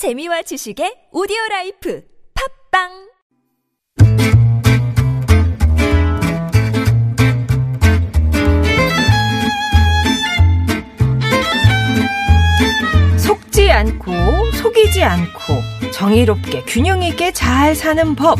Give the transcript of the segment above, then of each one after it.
재미와 지식의 오디오 라이프 팟빵! 속지 않고 속이지 않고 정의롭게 균형 있게 잘 사는 법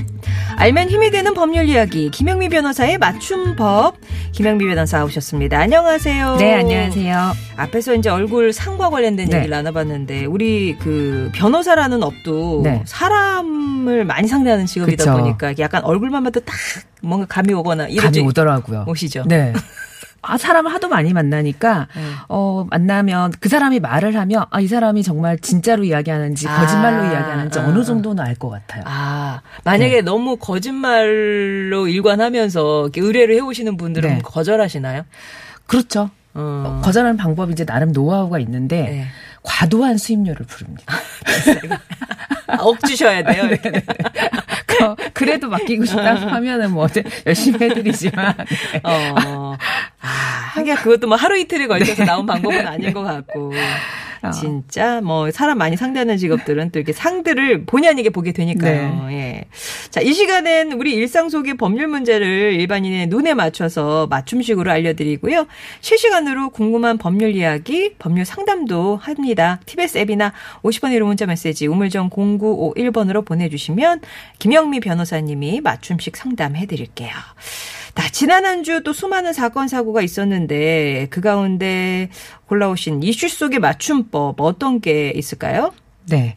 알면 힘이 되는 법률 이야기 김영미 변호사의 맞춤법 김영미 변호사 오셨습니다. 안녕하세요. 네, 안녕하세요. 앞에서 이제 얼굴 상과 관련된 네. 얘기를 나눠봤는데 우리 그 변호사라는 업도 네. 사람을 많이 상대하는 직업이다 그쵸. 보니까 약간 얼굴만 봐도 딱 뭔가 감이 오거나 이런 감이 적 오더라고요. 오시죠. 네. 아, 사람을 하도 많이 만나니까, 네. 어, 만나면 그 사람이 말을 하면, 아, 이 사람이 정말 진짜로 이야기하는지, 아, 거짓말로 이야기하는지 아, 어느 아. 정도는 알 것 같아요. 아, 만약에 너무 거짓말로 일관하면서 이렇게 의뢰를 해오시는 분들은 네. 거절하시나요? 그렇죠. 어. 거절하는 방법이 이제 나름 노하우가 있는데, 네. 과도한 수임료를 부릅니다. 아, 억 주셔야 돼요. 그- 그래도 맡기고 싶다 하면은 뭐, 어제 열심히 해드리지만. 네. 어. 아, 하긴 그것도 뭐 하루 이틀에 걸쳐서 나온 방법은 아닌 것 같고. 어. 진짜 뭐 사람 많이 상대하는 직업들은 또 이렇게 상들을 본의 아니게 보게 되니까요. 예. 자, 이 시간엔 우리 일상 속의 법률 문제를 일반인의 눈에 맞춰서 맞춤식으로 알려드리고요. 실시간으로 궁금한 법률 이야기, 법률 상담도 합니다. TBS 앱이나 50번 1호 문자 메시지 우물정 0951번으로 보내주시면 김영미 변호사님이 맞춤식 상담해 드릴게요. 나 지난 한 주 또 수많은 사건 사고가 있었는데 그 가운데 골라오신 이슈 속의 맞춤법 어떤 게 있을까요? 네.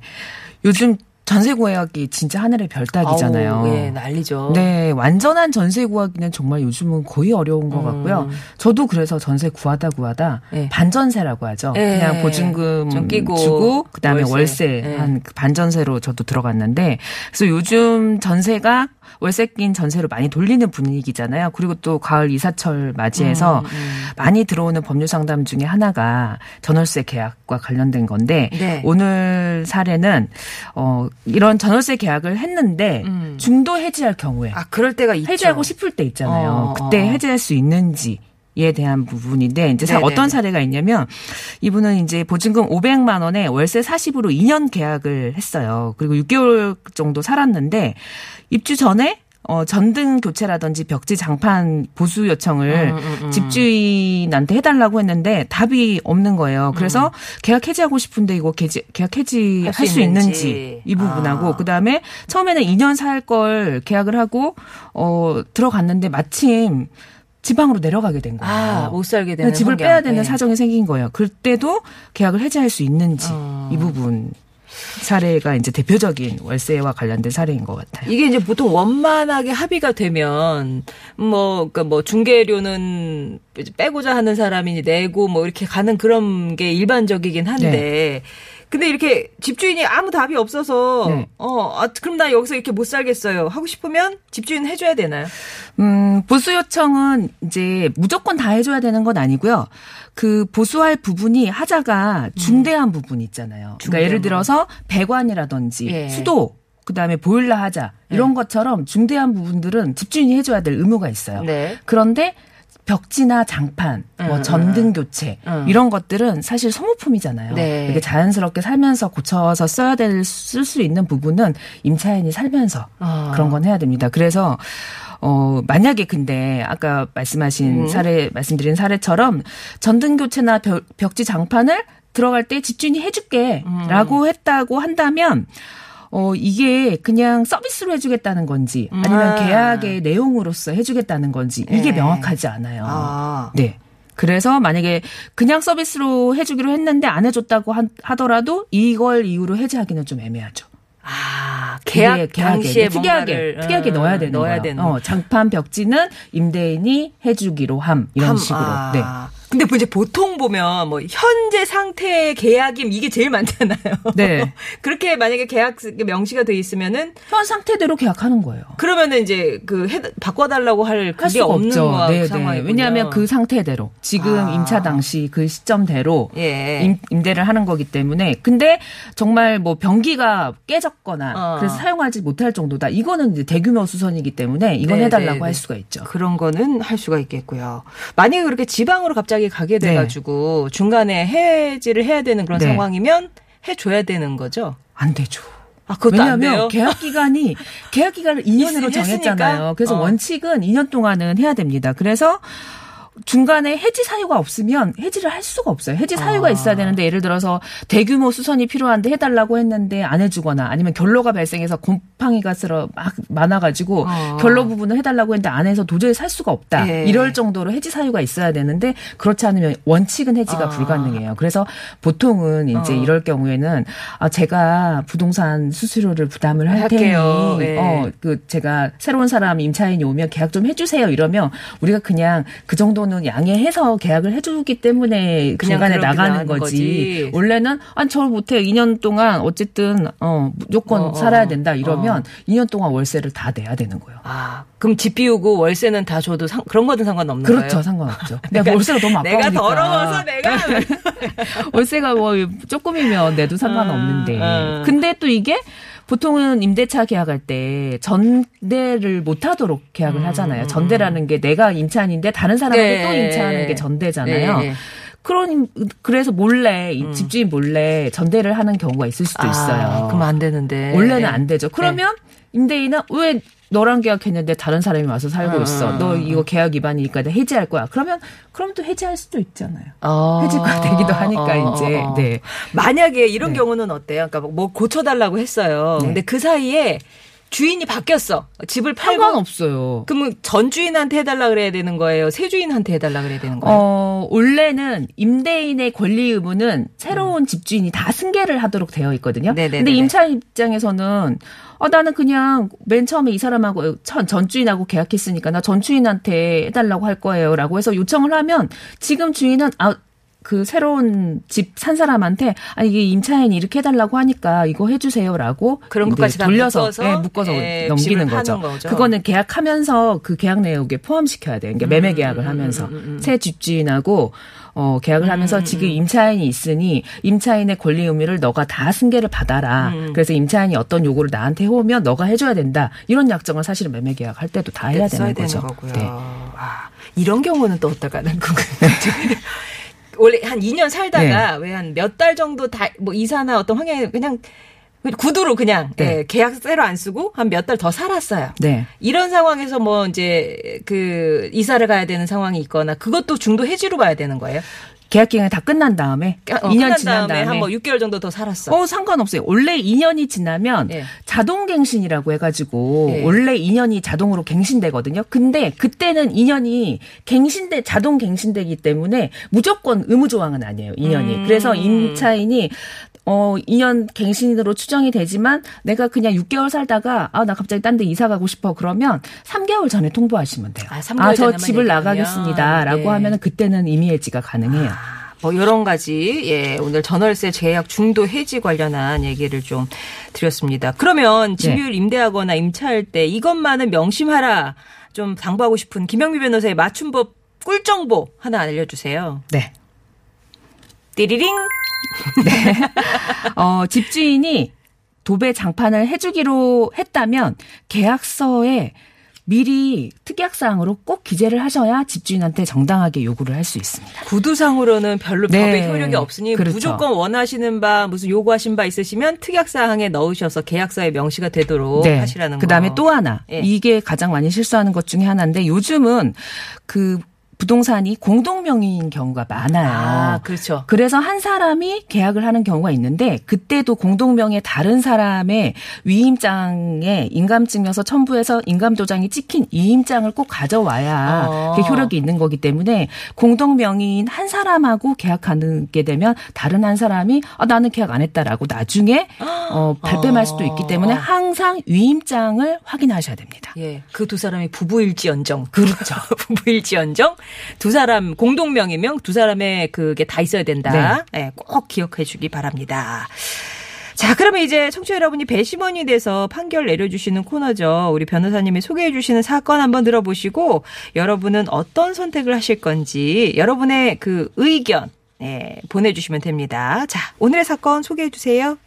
요즘 전세 구하기 진짜 하늘의 별 따기잖아요. 아우, 예, 난리죠. 네, 완전한 전세 구하기는 정말 요즘은 거의 어려운 것 같고요. 음. 저도 그래서 전세 구하다 구하다 예. 반전세라고 하죠. 예. 그냥 보증금 좀 끼고 주고 그다음에 월세. 월세, 예. 한그 반전세로 저도 들어갔는데 그래서 요즘 전세가 월세 낀 전세로 많이 돌리는 분위기잖아요. 그리고 또 가을 이사철 맞이해서 음, 음. 많이 들어오는 법률 상담 중에 하나가 전월세 계약과 관련된 건데 네. 오늘 사례는 어 이런 전월세 계약을 했는데 음. 중도 해지할 경우에 아, 그럴 때가 있죠. 해지하고 싶을 때 있잖아요. 어, 그때 어. 해지할 수 있는지. 에 대한 부분인데 이제 사- 네네네. 어떤 사례가 있냐면 이분은 이제 보증금 500만 원에 월세 40으로 2년 계약을 했어요. 그리고 6개월 정도 살았는데 입주 전에 어 전등 교체라든지 벽지 장판 보수 요청을 음, 음, 음. 집주인한테 해달라고 했는데 답이 없는 거예요. 그래서 계약 해지하고 싶은데 이거 개지- 계약 해지할 음. 할수 수 있는지. 있는지 이 부분하고 아. 그 다음에 처음에는 2년 살 걸 계약을 하고 어 들어갔는데 마침 지방으로 내려가게 된 거예요. 아, 못 살게 되는 집을 환경. 빼야 되는 네. 사정이 생긴 거예요. 그때도 계약을 해지할 수 있는지 어. 이 부분 사례가 이제 대표적인 월세와 관련된 사례인 것 같아요. 이게 이제 보통 원만하게 합의가 되면 뭐 그러니까 뭐 중개료는 빼고자 하는 사람이 내고 뭐 이렇게 가는 그런 게 일반적이긴 한데 네. 근데 이렇게 집주인이 아무 답이 없어서 네. 어 아, 그럼 나 여기서 이렇게 못 살겠어요 하고 싶으면 집주인 해줘야 되나요? 음, 보수 요청은 이제 무조건 다 해줘야 되는 건 아니고요. 그 보수할 부분이 하자가 중대한 부분이 있잖아요. 음. 그러니까 중대한 예를 들어서 배관이라든지 예. 수도, 그 다음에 보일러 하자 이런 것처럼 중대한 부분들은 집주인이 해줘야 될 의무가 있어요. 네. 그런데 벽지나 장판, 뭐 음, 전등 교체 음. 이런 것들은 사실 소모품이잖아요. 네. 이게 자연스럽게 살면서 고쳐서 써야 될 쓸 수 있는 부분은 임차인이 살면서 아. 그런 건 해야 됩니다. 그래서 어 만약에 근데 아까 말씀하신 음. 사례 말씀드린 사례처럼 전등 교체나 벽, 벽지 장판을 들어갈 때 집주인이 해줄게라고 했다고 한다면 어 이게 그냥 서비스로 해주겠다는 건지 아니면 아. 계약의 내용으로서 해주겠다는 건지 이게 네. 명확하지 않아요. 아. 네. 그래서 만약에 그냥 서비스로 해주기로 했는데 안 해줬다고 하- 하더라도 이걸 이유로 해지하기는 좀 애매하죠. 아 계약 당시에 특이하게 뭔가를, 특이하게 어, 넣어야 되는 넣어야 거예요. 되는 어, 장판 벽지는 임대인이 해주기로 함 이런 함, 식으로. 아. 네. 근데 뭐 이제 보통 보면 뭐 현재 상태의 계약임 이게 제일 많잖아요. 네. 그렇게 만약에 계약 명시가 돼 있으면은 현 상태대로 계약하는 거예요. 그러면은 이제 그 해, 바꿔달라고 할할 그게 수가 없는 없죠. 거 네, 네. 왜냐하면 그 상태대로 지금 아. 임차 당시 그 시점대로 예. 임, 임대를 하는 거기 때문에 근데 정말 뭐 변기가 깨졌거나 어. 그래서 사용하지 못할 정도다. 이거는 이제 대규모 수선이기 때문에 이건 네, 해달라고 네, 네. 할 수가 있죠. 그런 거는 할 수가 있겠고요. 만약에 그렇게 지방으로 갑자기 가게 네. 돼가지고 중간에 해지를 해야 되는 그런 네. 상황이면 해줘야 되는 거죠. 안 되죠. 아? 왜냐하면 계약 기간이 계약 기간을 2년으로 있- 정했잖아요. 그래서 어. 원칙은 2년 동안은 해야 됩니다. 그래서 중간에 해지 사유가 없으면 해지를 할 수가 없어요. 해지 사유가 아. 있어야 되는데 예를 들어서 대규모 수선이 필요한데 해달라고 했는데 안 해주거나 아니면 결로가 발생해서 곰팡이가 쓸어 막 많아가지고 어. 결로 부분을 해달라고 했는데 안 해서 도저히 살 수가 없다. 예. 이럴 정도로 해지 사유가 있어야 되는데 그렇지 않으면 원칙은 해지가 아. 불가능해요. 그래서 보통은 이제 어. 이럴 경우에는 아 제가 부동산 수수료를 부담을 할 할게요. 테니 예. 어 그 제가 새로운 사람 임차인이 오면 계약 좀 해주세요 이러면 우리가 그냥 그 정도 는 양해해서 계약을 해주기 때문에 그냥 중간에 나가는 거지. 거지. 원래는 아니 저 못해 2년 동안 어쨌든 어 무조건 어, 어. 살아야 된다 이러면 2년 동안 월세를 다 내야 되는 거예요. 아, 그럼 집 비우고 월세는 다 줘도 상, 그런 거든 상관없는 그렇죠? 상관없죠. 내가 월세가 너무 아까우니까. 내가 더러워서 내가 월세가 뭐 조금이면 내도 상관없는데. 음, 음. 근데 또 이게 보통은 임대차 계약할 때 전대를 못 하도록 계약을 하잖아요. 전대라는 게 내가 임차인인데 다른 사람한테 음, 네. 또 임차하는 게 전대잖아요. 네, 네. 그런 그래서 몰래 이 집주인 몰래 전대를 하는 경우가 있을 수도 있어요. 아, 그럼 안 되는데. 원래는 네. 안 되죠. 그러면 임대인은 왜 너랑 계약했는데 다른 사람이 와서 살고 음, 있어. 너 이거 계약 위반이니까 내가 해지할 거야. 그러면 그럼 또 해지할 수도 있잖아요. 어, 해지가 되기도 하니까 어, 이제 어, 어. 네. 만약에 이런 네. 경우는 어때요? 그러니까 뭐 고쳐달라고 했어요. 네. 근데 그 사이에 주인이 바뀌었어. 집을 팔고. 상관없어요. 그러면 전 주인한테 해달라 그래야 되는 거예요? 새 주인한테 해달라 그래야 되는 거예요? 어, 원래는 임대인의 권리 의무는 새로운 집주인이 다 승계를 하도록 되어 있거든요. 음. 네네네네. 근데 임차인 입장에서는 어, 나는 그냥 맨 처음에 이 사람하고 전, 전 주인하고 계약했으니까 나 전 주인한테 해달라고 할 거예요 라고 해서 요청을 하면 지금 주인은 아, 그 새로운 집 산 사람한테 아 이게 임차인이 이렇게 해달라고 하니까 이거 해주세요라고 그런 것까지 다 돌려서 묶어서, 예, 묶어서 예, 넘기는 거죠. 거죠. 그거는 계약하면서 그 계약 내역에 포함시켜야 돼요. 그러니까 음, 매매 계약을 하면서 새 집주인하고 어 계약을 하면서 음, 지금 임차인이 있으니 임차인의 권리 의무를 너가 다 승계를 받아라. 음. 그래서 임차인이 어떤 요구를 나한테 해오면 너가 해줘야 된다. 이런 약정을 사실은 매매 계약 할 때도 다 해야 써야 되는 거죠. 거고요. 네. 아, 이런 경우는 또 어떨까? 난 궁금해. 원래 한 2년 살다가 네. 왜한 몇 달 정도 다 뭐 이사나 어떤 환경에 그냥 구두로 그냥 네. 예, 계약세로 안 쓰고 한 몇 달 더 살았어요. 네. 이런 상황에서 뭐 이제 그 이사를 가야 되는 상황이 있거나 그것도 중도 해지로 봐야 되는 거예요. 계약 기간이 다 끝난 다음에 어, 2년 끝난 지난 다음에 다음에 한 뭐 6개월 정도 더 살았어. 어, 상관없어요. 원래 2년이 지나면 예. 자동 갱신이라고 해가지고 예. 원래 2년이 자동으로 갱신되거든요. 근데 그때는 2년이 갱신돼 자동 갱신되기 때문에 무조건 의무 조항은 아니에요. 2년이. 음. 그래서 임차인이 어 2년 갱신으로 추정이 되지만 내가 그냥 6개월 살다가 아 나 갑자기 딴 데 이사 가고 싶어 그러면 3개월 전에 통보하시면 돼요. 아, 3개월 저 전에만 집을. 나가겠습니다라고 예. 하면은 그때는 임의 해지가 가능해요. 뭐 여러 가지 예 오늘 전월세 계약 중도 해지 관련한 얘기를 좀 드렸습니다. 그러면 집을 임대하거나 임차할 때 이것만은 명심하라 좀 당부하고 싶은 김영미 변호사의 맞춤법 꿀 정보 하나 알려주세요. 네. 띠리링 어, 집주인이 도배 장판을 해주기로 했다면 계약서에 미리 특약사항으로 꼭 기재를 하셔야 집주인한테 정당하게 요구를 할 수 있습니다. 구두상으로는 별로 네. 법에 효력이 없으니 그렇죠. 무조건 원하시는 바 무슨 요구하신 바 있으시면 특약사항에 넣으셔서 계약서에 명시가 되도록 하시라는 거. 그다음에 또 하나. 예. 이게 가장 많이 실수하는 것 중에 하나인데 요즘은 그 부동산이 공동 명의인 경우가 많아요. 아 그렇죠. 그래서 한 사람이 계약을 하는 경우가 있는데 그때도 공동 명의 다른 사람의 위임장에 인감증명서 첨부해서 인감도장이 찍힌 위임장을 꼭 가져와야 어. 효력이 있는 거기 때문에 공동 명의인 한 사람하고 계약하는 게 되면 다른 한 사람이 아, 나는 계약 안 했다라고 나중에 어, 발뺌할 수도 있기 때문에 항상 위임장을 확인하셔야 됩니다. 예, 그 두 사람이 부부일지언정. 그렇죠. 부부일지언정. 두 사람 공동 명의명 두 사람의 그게 다 있어야 된다. 예, 꼭 기억해 주기 바랍니다. 자, 그러면 이제 청취자 여러분이 배심원이 돼서 판결 내려주시는 코너죠. 우리 변호사님이 소개해 주시는 사건 한번 들어보시고 여러분은 어떤 선택을 하실 건지 여러분의 그 의견 예, 보내주시면 됩니다. 자, 오늘의 사건 소개해 주세요.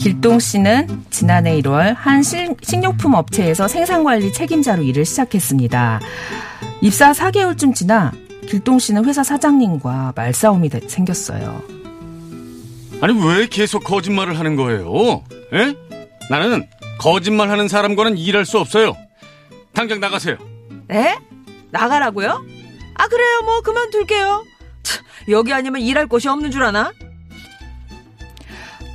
길동 씨는 지난해 1월 한 식- 식료품 업체에서 생산관리 책임자로 일을 시작했습니다. 입사 4개월쯤 지나 길동 씨는 회사 사장님과 말싸움이 생겼어요. 아니 왜 계속 거짓말을 하는 거예요? 에? 나는 거짓말하는 사람과는 일할 수 없어요. 당장 나가세요. 네? 나가라고요? 아 그래요 뭐 그만둘게요. 참, 여기 아니면 일할 곳이 없는 줄 아나?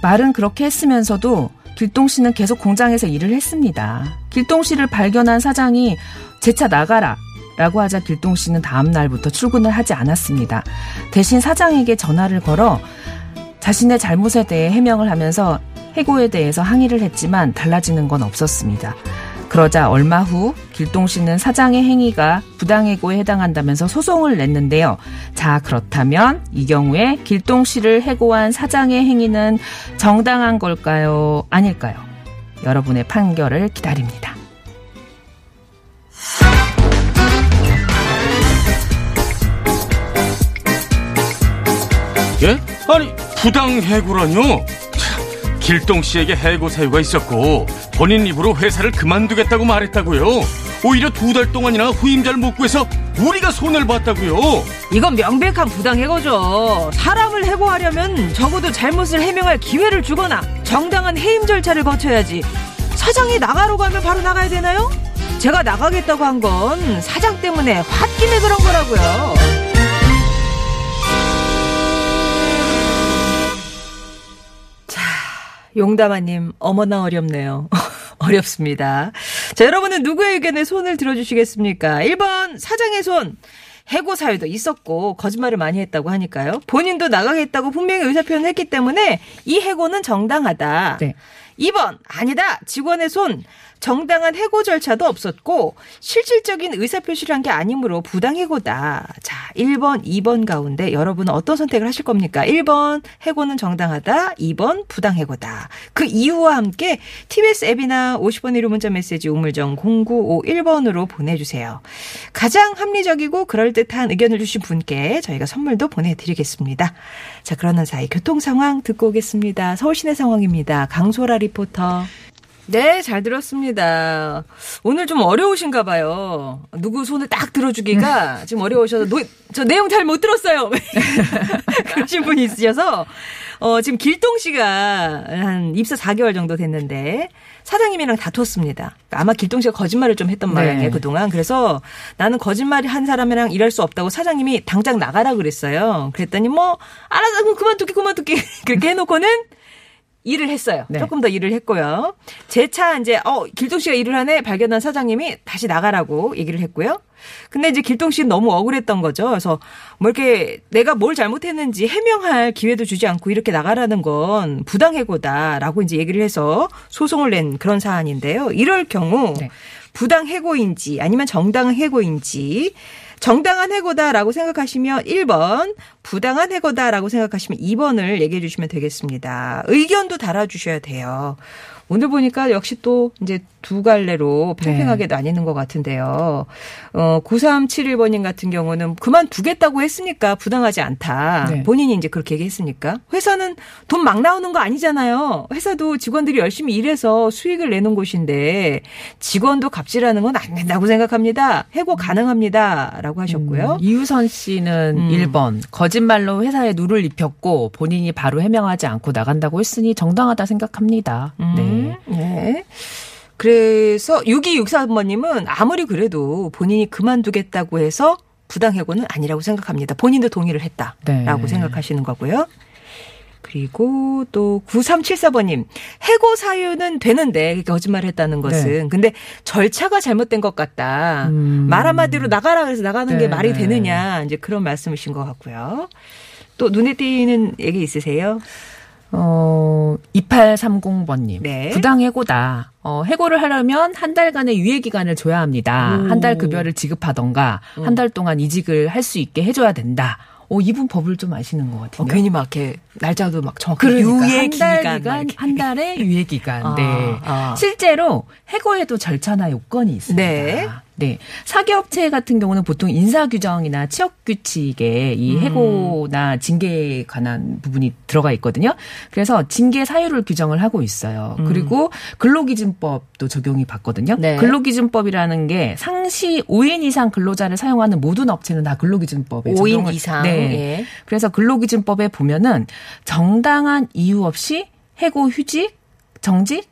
말은 그렇게 했으면서도 길동 씨는 계속 공장에서 일을 했습니다. 길동 씨를 발견한 사장이 제 차 나가라 라고 하자 길동 씨는 다음 날부터 출근을 하지 않았습니다. 대신 사장에게 전화를 걸어 자신의 잘못에 대해 해명을 하면서 해고에 대해서 항의를 했지만 달라지는 건 없었습니다. 그러자 얼마 후 길동 씨는 사장의 행위가 부당해고에 해당한다면서 소송을 냈는데요. 자, 그렇다면 이 경우에 길동 씨를 해고한 사장의 행위는 정당한 걸까요? 아닐까요? 여러분의 판결을 기다립니다. 예? 아니 부당 해고라뇨? 길동 씨에게 해고 사유가 있었고 본인 입으로 회사를 그만두겠다고 말했다고요. 오히려 두 달 동안이나 후임자를 못 구해서 우리가 손해를 봤다고요. 이건 명백한 부당해고죠. 사람을 해고하려면 적어도 잘못을 해명할 기회를 주거나 정당한 해임 절차를 거쳐야지. 사장이 나가러 가면 바로 나가야 되나요? 제가 나가겠다고 한 건 사장 때문에 홧김에 그런 거라고요. 용담아님, 어머나 어렵네요. 어렵습니다. 자, 여러분은 누구의 의견에 손을 들어주시겠습니까? 1번, 사장의 손. 해고 사유도 있었고, 거짓말을 많이 했다고 하니까요. 본인도 나가겠다고 분명히 의사표현을 했기 때문에 이 해고는 정당하다. 네. 2번, 아니다. 직원의 손. 정당한 해고 절차도 없었고 실질적인 의사표시를 한 게 아니므로 부당해고다. 자, 1번, 2번 가운데 여러분은 어떤 선택을 하실 겁니까? 1번 해고는 정당하다. 2번 부당해고다. 그 이유와 함께 TBS 앱이나 50원 유료 문자 메시지 우물정 0951번으로 보내주세요. 가장 합리적이고 그럴듯한 의견을 주신 분께 저희가 선물도 보내드리겠습니다. 자, 그러는 사이 교통 상황 듣고 오겠습니다. 서울 시내 상황입니다. 강소라 리포터. 네, 잘 들었습니다. 오늘 좀 어려우신가 봐요. 누구 손을 딱 들어주기가 지금 어려우셔서 노, 저 내용 잘 못 들었어요. 그러신 분이 있으셔서 어, 지금 길동 씨가 한 입사 4개월 정도 됐는데 사장님이랑 다퉜습니다. 아마 길동 씨가 거짓말을 좀 했던 모양이에요, 네. 그동안. 그래서 나는 거짓말이 한 사람이랑 일할 수 없다고 사장님이 당장 나가라 그랬어요. 그랬더니 뭐 알아서 그럼 그만두기 그만두기 그렇게 해놓고는 일을 했어요. 네. 조금 더 일을 했고요. 제 차 이제 어 길동 씨가 일을 하네 발견한 사장님이 다시 나가라고 얘기를 했고요. 근데 이제 길동 씨는 너무 억울했던 거죠. 그래서 뭐 이렇게 내가 뭘 잘못했는지 해명할 기회도 주지 않고 이렇게 나가라는 건 부당해고다라고 이제 얘기를 해서 소송을 낸 그런 사안인데요. 이럴 경우 네. 부당해고인지 아니면 정당해고인지 정당한 해고다라고 생각하시면 1번, 부당한 해고다라고 생각하시면 2번을 얘기해 주시면 되겠습니다. 의견도 달아주셔야 돼요. 오늘 보니까 역시 또 이제 두 갈래로 팽팽하게 네. 나뉘는 것 같은데요. 어, 9371번님 같은 경우는 그만두겠다고 했으니까 부당하지 않다. 네. 본인이 이제 그렇게 얘기했으니까. 회사는 돈 막 나오는 거 아니잖아요. 회사도 직원들이 열심히 일해서 수익을 내는 곳인데 직원도 갑질하는 건 안 된다고 생각합니다. 해고 가능합니다. 라고 하셨고요. 음, 이유선 씨는 음. 1번. 거짓말로 회사에 누를 입혔고 본인이 바로 해명하지 않고 나간다고 했으니 정당하다 생각합니다. 음. 네. 네. 그래서 6263번님은 아무리 그래도 본인이 그만두겠다고 해서 부당해고는 아니라고 생각합니다. 본인도 동의를 했다라고 네. 생각하시는 거고요. 그리고 또 9374번님, 해고 사유는 되는데, 거짓말을 했다는 것은. 네. 근데 절차가 잘못된 것 같다. 음. 말 한마디로 나가라 그래서 나가는 네. 게 말이 되느냐. 이제 그런 말씀이신 것 같고요. 또 눈에 띄는 얘기 있으세요? 어, 2830번님. 네. 부당해고다. 어, 해고를 하려면 한 달간의 유예 기간을 줘야 합니다. 한 달 급여를 지급하던가, 음. 한달 동안 이직을 할 수 있게 해줘야 된다. 어, 이분 법을 좀 아시는 것 같아요. 어, 괜히 막 이렇게 날짜도 막 정확히 그러니까 유예 기간, 기간 한 달의 유예 기간. 아, 네. 아. 실제로 해고에도 절차나 요건이 있습니다. 네. 네. 사기업체 같은 경우는 보통 인사규정이나 취업규칙에 이 해고나 징계에 관한 부분이 들어가 있거든요. 그래서 징계 사유를 규정을 하고 있어요. 그리고 근로기준법도 적용이 받거든요. 네. 근로기준법이라는 게 상시 5인 이상 근로자를 사용하는 모든 업체는 다 근로기준법에 5인 적용을- 이상. 네. 예. 그래서 근로기준법에 보면은 정당한 이유 없이 해고 휴직, 정직,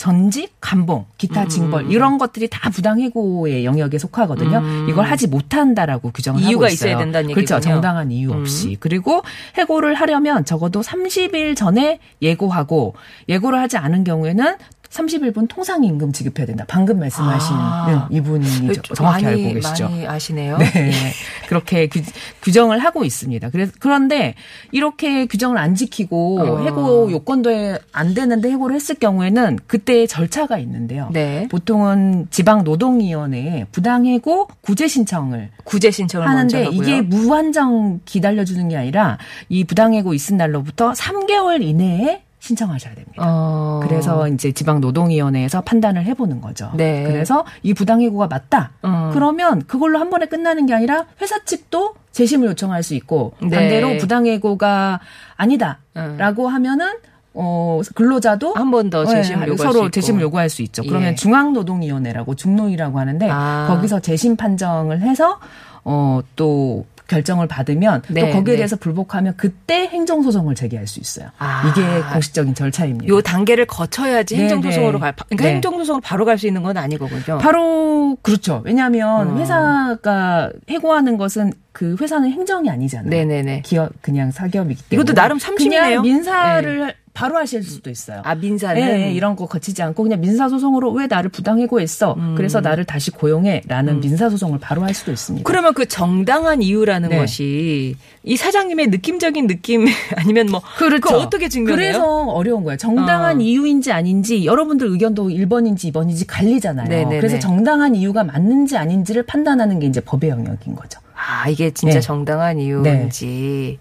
전직, 감봉, 음, 기타 징벌 이런 것들이 다 부당해고의 영역에 속하거든요. 이걸 하지 못한다라고 규정을 음. 이유가 하고 있어요. 있어야 된다는 그렇죠. 얘기군요. 음. 정당한 이유 없이. 그리고 해고를 하려면 적어도 30일 전에 예고하고 예고를 하지 않은 경우에는 30일분 통상 임금 지급해야 된다. 방금 말씀하신 아. 네, 이분이 저- 좀 정확히 많이, 알고 계시죠. 많이 아시네요. 네. 그렇게 규, 규정을 하고 있습니다. 그래서 그런데 이렇게 규정을 안 지키고 어. 해고 요건도 안 되는데 해고를 했을 경우에는 그때 절차가 있는데요. 네. 보통은 지방 노동위원회에 부당해고 구제 신청을 구제 신청을 하는데. 이게 무한정 기다려 주는 게 아니라 이 부당해고 있은 날로부터 3개월 이내에 신청하셔야 됩니다. 어. 그래서 이제 지방 노동위원회에서 판단을 해보는 거죠. 네. 그래서 이 부당해고가 맞다. 음. 그러면 그걸로 한 번에 끝나는 게 아니라 회사 측도 재심을 요청할 수 있고 네. 반대로 부당해고가 아니다라고 하면은 어 근로자도 한 번 더 재심을 네, 요구할 수 서로. 재심을 요구할 수 있죠. 예. 그러면 중앙노동위원회라고 중노위라고 하는데 아. 거기서 재심 판정을 해서 어 또 결정을 받으면 네, 또 거기에 네. 대해서 불복하면 그때 행정소송을 제기할 수 있어요. 아. 이게 공식적인 절차입니다. 요 단계를 거쳐야지 네, 행정소송으로 네. 갈. 그러니까 네. 행정소송을 바로 갈 수 있는 건 아니거든요. 바로 그렇죠. 왜냐하면 어. 회사가 해고하는 것은 그 회사는 행정이 아니잖아요. 네네네. 기업 그냥 사기업이기 때문에 이것도 나름 참심이네요. 그냥 민사를 바로 하실 수도 있어요. 아 민사는 예, 예, 이런 거 거치지 않고 그냥 민사 소송으로 왜 나를 부당해고했어? 음. 그래서 나를 다시 고용해라는 민사 소송을 바로 할 수도 있습니다. 그러면 그 정당한 이유라는 네. 것이 이 사장님의 느낌적인 느낌 아니면 뭐 그렇죠. 어떻게 증명해요? 그래서 어려운 거예요. 정당한 어. 이유인지 아닌지 여러분들 의견도 1번인지 2번인지 갈리잖아요. 네네네. 그래서 정당한 이유가 맞는지 아닌지를 판단하는 게 이제 법의 영역인 거죠. 아 이게 진짜 네. 정당한 이유인지.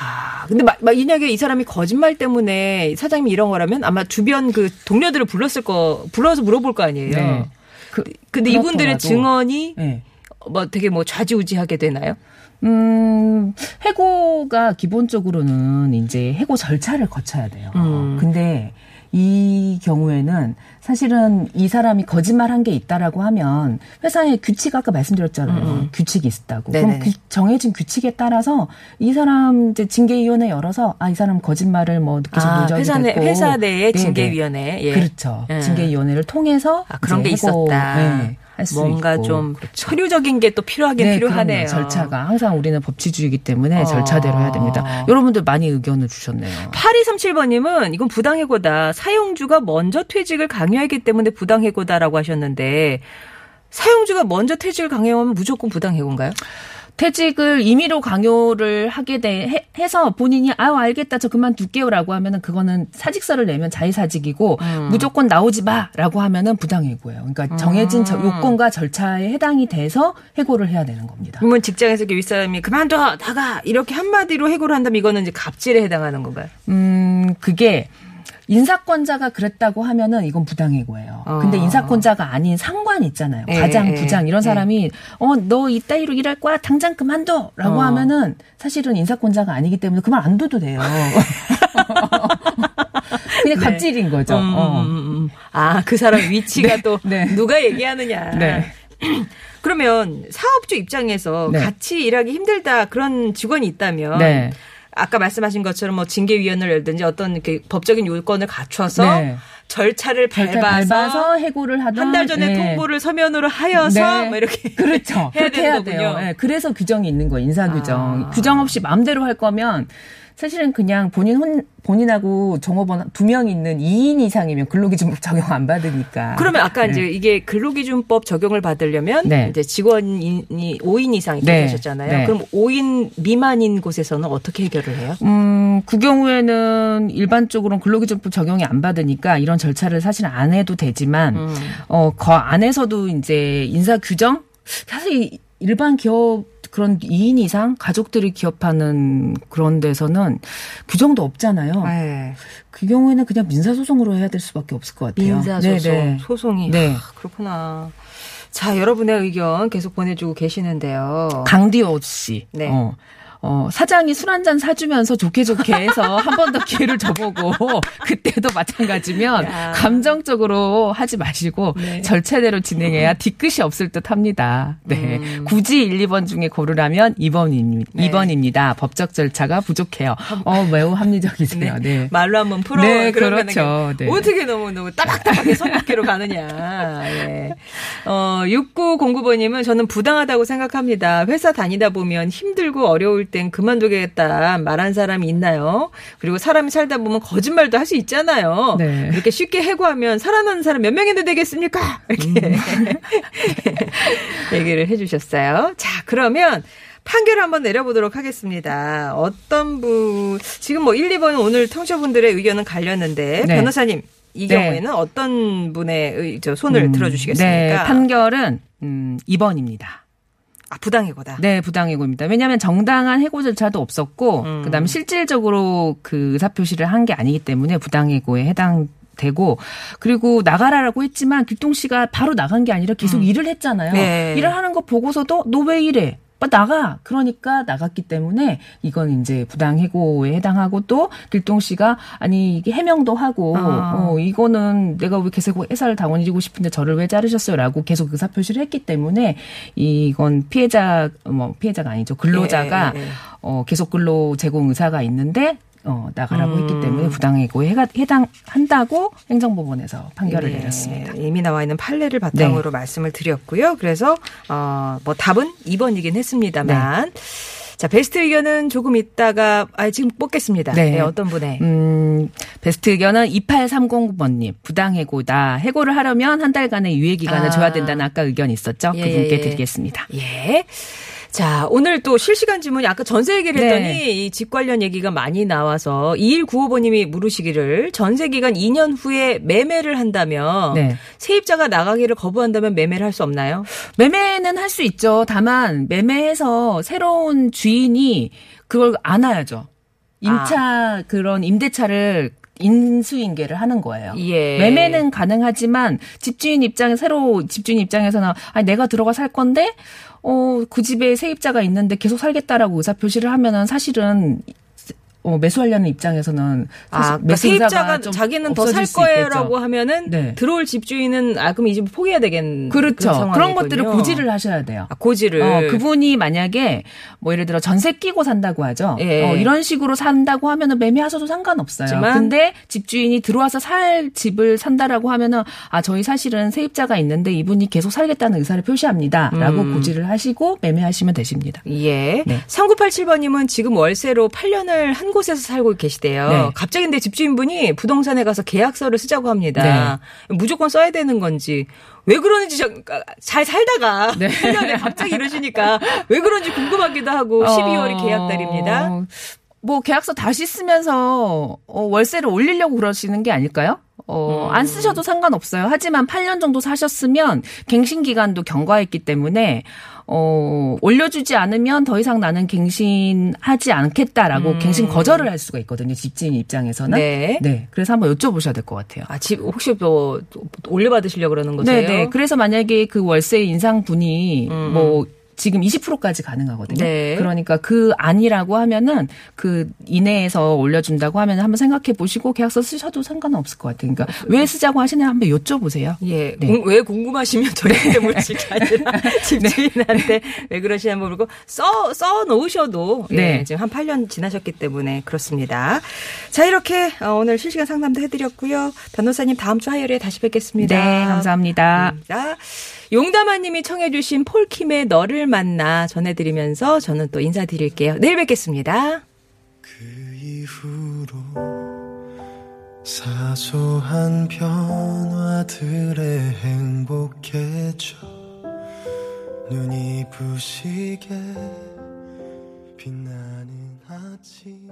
아 근데 만약에 이 사람이 거짓말 때문에 사장님이 이런 거라면 아마 주변 그 동료들을 불렀을 거 불러서 물어볼 거 아니에요. 네. 그, 근데 이분들의 그렇더라도. 증언이 네. 뭐 되게 뭐 좌지우지하게 되나요? 음, 해고가 기본적으로는 이제 해고 절차를 거쳐야 돼요. 음. 근데 이 경우에는 사실은 이 사람이 거짓말한 게 있다라고 하면 회사의 규칙 아까 말씀드렸잖아요. 규칙이 있다고. 그럼 음, 네네네. 규- 정해진 규칙에 따라서 이 사람 이제 징계위원회 열어서 아 이 사람 거짓말을 뭐좀 아, 회사 내 됐고 회사 내의 네네. 징계위원회. 예. 그렇죠. 예. 징계위원회를 통해서 아, 그런 게 있었다. 네, 뭔가 있고. 좀 그렇죠. 서류적인 게 또 필요하긴 네, 필요하네요. 그럼요. 절차가 항상 우리는 법치주의이기 때문에 어. 절차대로 해야 됩니다. 여러분들 많이 의견을 주셨네요. 8237번님은 이건 부당해고다. 사용주가 먼저 퇴직을 강요하기 때문에 부당해고다라고 하셨는데 사용주가 먼저 퇴직을 강요하면 무조건 부당해고인가요? 퇴직을 임의로 강요를 하게 돼 해- 해서 본인이 아유 알겠다 저 그만둘게요라고 하면은 그거는 사직서를 내면 자의사직이고 음. 무조건 나오지 마라고 하면은 부당해고예요. 그러니까 정해진 저- 요건과 절차에 해당이 돼서 해고를 해야 되는 겁니다. 그러면 직장에서 이렇게 윗사람이 그만둬 나가 이렇게 한마디로 해고를 한다면 이거는 이제 갑질에 해당하는 건가요? 음, 그게 인사권자가 그랬다고 하면은 이건 부당해고예요. 어. 근데 인사권자가 아닌 상관 있잖아요. 예, 과장, 예, 부장 이런 예. 사람이 어너 이따위로 일할 거야 당장 그만둬라고 어. 하면은 사실은 인사권자가 아니기 때문에 그만 안 둬도 돼요. 그냥 갑질인 거죠. 음, 어. 음, 음. 아, 그 사람 위치가 또 네. 누가 얘기하느냐. 네. 그러면 사업주 입장에서 네. 같이 일하기 힘들다 그런 직원이 있다면 네. 아까 말씀하신 것처럼 뭐 징계위원회를 열든지 어떤 이렇게 법적인 요건을 갖춰서 네. 절차를 절차 밟아서, 해고를 하던 한 달 전에 네. 통보를 서면으로 하여서 네. 뭐 이렇게 그렇죠. 해야 그렇게 해야. 돼요. 네, 그래서 규정이 있는 거예요. 인사 규정. 아. 규정 없이 마음대로 할 거면 사실은 그냥 본인 혼, 본인하고 종업원 두 명 있는 2인 이상이면 근로기준법 적용 안 받으니까. 그러면 아까 네. 이제 이게 근로기준법 적용을 받으려면 네. 이제 직원이 5인 이상 이렇게 네. 하셨잖아요. 네. 그럼 5인 미만인 곳에서는 어떻게 해결을 해요? 음, 그 경우에는 일반적으로는 근로기준법 적용이 안 받으니까 이런 절차를 사실 안 해도 되지만, 음. 어, 그 안에서도 이제 인사 규정? 사실 일반 기업 그런 2인 이상 가족들이 기업하는 그런 데서는 규정도 없잖아요. 네. 그 경우에는 그냥 민사소송으로 해야 될 수밖에 없을 것 같아요. 민사소송 네, 네. 소송이 네. 아, 그렇구나. 자, 여러분의 의견 계속 보내주고 계시는데요. 강디오 씨. 네. 어. 어, 사장이 술 한 잔 사주면서 좋게 좋게 해서 한 번 더 기회를 줘보고 그때도 마찬가지면 야. 감정적으로 하지 마시고 네. 절차대로 진행해야 뒤끝이 없을 듯 합니다. 네. 음. 굳이 1, 2번 중에 고르라면 2번입니다. 네. 2번입니다. 법적 절차가 부족해요. 어, 매우 합리적이세요. 네. 말로 한번 풀어. 네, 그렇죠. 네. 어떻게 너무 너무 따박따박하게 선긋기로 가느냐. 예. 어, 6909번님은 저는 부당하다고 생각합니다. 회사 다니다 보면 힘들고 어려울 땐 그만두겠다 말한 사람이 있나요? 그리고 사람이 살다 보면 거짓말도 할 수 있잖아요. 네. 이렇게 쉽게 해고하면 살아나는 사람 몇 명이나 되겠습니까? 이렇게 음. 얘기를 해주셨어요. 자, 그러면 판결을 한번 내려보도록 하겠습니다. 어떤 분, 지금 뭐 1, 2번은 오늘 청취자분들의 의견은 갈렸는데, 네. 변호사님, 이 네. 경우에는 어떤 분의 의- 저 손을 음, 들어주시겠습니까? 네, 판결은 음, 2번입니다. 아, 부당해고다. 네, 부당해고입니다. 왜냐하면 정당한 해고 절차도 없었고, 음. 그다음에 실질적으로 그 의사 표시를 한 게 아니기 때문에 부당해고에 해당 되고, 그리고 나가라라고 했지만 길동 씨가 바로 나간 게 아니라 계속 일을 했잖아요. 네. 일을 하는 거 보고서도 너 왜 이래? 빨리 나가. 그러니까 나갔기 때문에 이건 이제 부당해고에 해당하고 또 길동 씨가 아니 이게 해명도 하고 아. 어 이거는 내가 왜 계속 회사를 당원이고 싶은데 저를 왜 자르셨어요라고 계속 의사 표시를 했기 때문에 이건 피해자 뭐 피해자가 아니죠 근로자가 예, 예, 예. 어 계속 근로 제공 의사가 있는데 어 나가라고 음. 했기 때문에 부당해고에 해가- 해당한다고 행정법원에서 판결을 네, 내렸습니다. 이미 나와 있는 판례를 바탕으로 말씀을 드렸고요. 그래서 어 뭐 답은 2번이긴 했습니다만 자 베스트 의견은 조금 있다가 아 지금 뽑겠습니다. 네. 네, 어떤 분의 음, 베스트 의견은 2830번님, 부당해고다. 해고를 하려면 한 달간의 유예 기간을 아. 줘야 된다는 아까 의견 있었죠? 예, 그분께 예. 드리겠습니다. 예. 자, 오늘 또 실시간 질문이 아까 전세 얘기를 했더니 네. 이집 관련 얘기가 많이 나와서 2195번님이 물으시기를 전세 기간 2년 후에 매매를 한다면 네. 세입자가 나가기를 거부한다면 매매를 할 수 없나요? 매매는 할 수 있죠. 다만, 매매해서 새로운 주인이 그걸 안아야죠. 임차, 그런 임대차를 인수인계를 하는 거예요. 예. 매매는 가능하지만 집주인 입장에 새로 집주인 입장에서는 아니 내가 들어가 살 건데 어 그 집에 세입자가 있는데 계속 살겠다라고 의사 표시를 하면은 사실은 어, 매수하려는 입장에서는 아, 그러니까 세입자가 좀 자기는 더 살 거예요라고. 하면은 네. 들어올 집주인은 아 그럼 이 집을 포기해야 되겠는 그렇죠. 그 그런 것들을. 고지를 하셔야 돼요. 아, 고지를 어, 그분이 만약에 뭐 예를 들어 전세 끼고 산다고 하죠. 예. 어, 이런 식으로 산다고 하면은 매매하셔도 상관없어요. 하지만- 근데 집주인이 들어와서 살 집을 산다라고 하면은 아 저희 사실은 세입자가 있는데 이분이 계속 살겠다는 의사를 표시합니다라고 음. 고지를 하시고 매매하시면 되십니다. 예. 네. 3987번님은 지금 월세로 8년을 한 곳에서 살고 계시대요. 네. 갑자기 근데 집주인분이 부동산에 가서 계약서를 쓰자고 합니다. 네. 무조건 써야 되는 건지. 왜 그러는지 저- 잘 살다가 네. 8년에 갑자기 이러시니까 왜 그런지 궁금하기도 하고 12월이 어, 계약 달입니다. 뭐 계약서 다시 쓰면서 어, 월세를 올리려고 그러시는 게 아닐까요? 어, 음. 안 쓰셔도 상관없어요. 하지만 8년 정도 사셨으면 갱신 기간도 경과했기 때문에 어, 올려주지 않으면 더 이상 나는 갱신하지 않겠다라고 갱신 거절을 할 수가 있거든요. 집주인 입장에서는. 네. 네. 그래서 한번 여쭤보셔야 될 것 같아요. 아, 집 혹시 뭐 올려받으시려고 그러는 거세요? 네, 네. 그래서 만약에 그 월세 인상분이 음. 뭐 지금 20%까지 가능하거든요. 네. 그러니까 그 아니라고 하면은 그 이내에서 올려준다고 하면 한번 생각해 보시고 계약서 쓰셔도 상관은 없을 것 같아요. 그러니까 왜 쓰자고 하시냐 한번 여쭤보세요. 예, 네. 공- 왜 궁금하시면 저희한테 묻지가 아니라 집주인한테 왜 그러시냐 물고 써, 써 놓으셔도 예, 네. 지금 한 8년 지나셨기 때문에 그렇습니다. 자, 이렇게 어, 오늘 실시간 상담도 해드렸고요. 변호사님 다음 주 화요일에 다시 뵙겠습니다. 네, 감사합니다. 자, 용담아님이 청해주신 폴킴의 너를 만나 전해드리면서 저는 또 인사드릴게요. 내일 뵙겠습니다. 그 이후로 사소한 변화들에 행복해져 눈이 부시게 빛나는 아침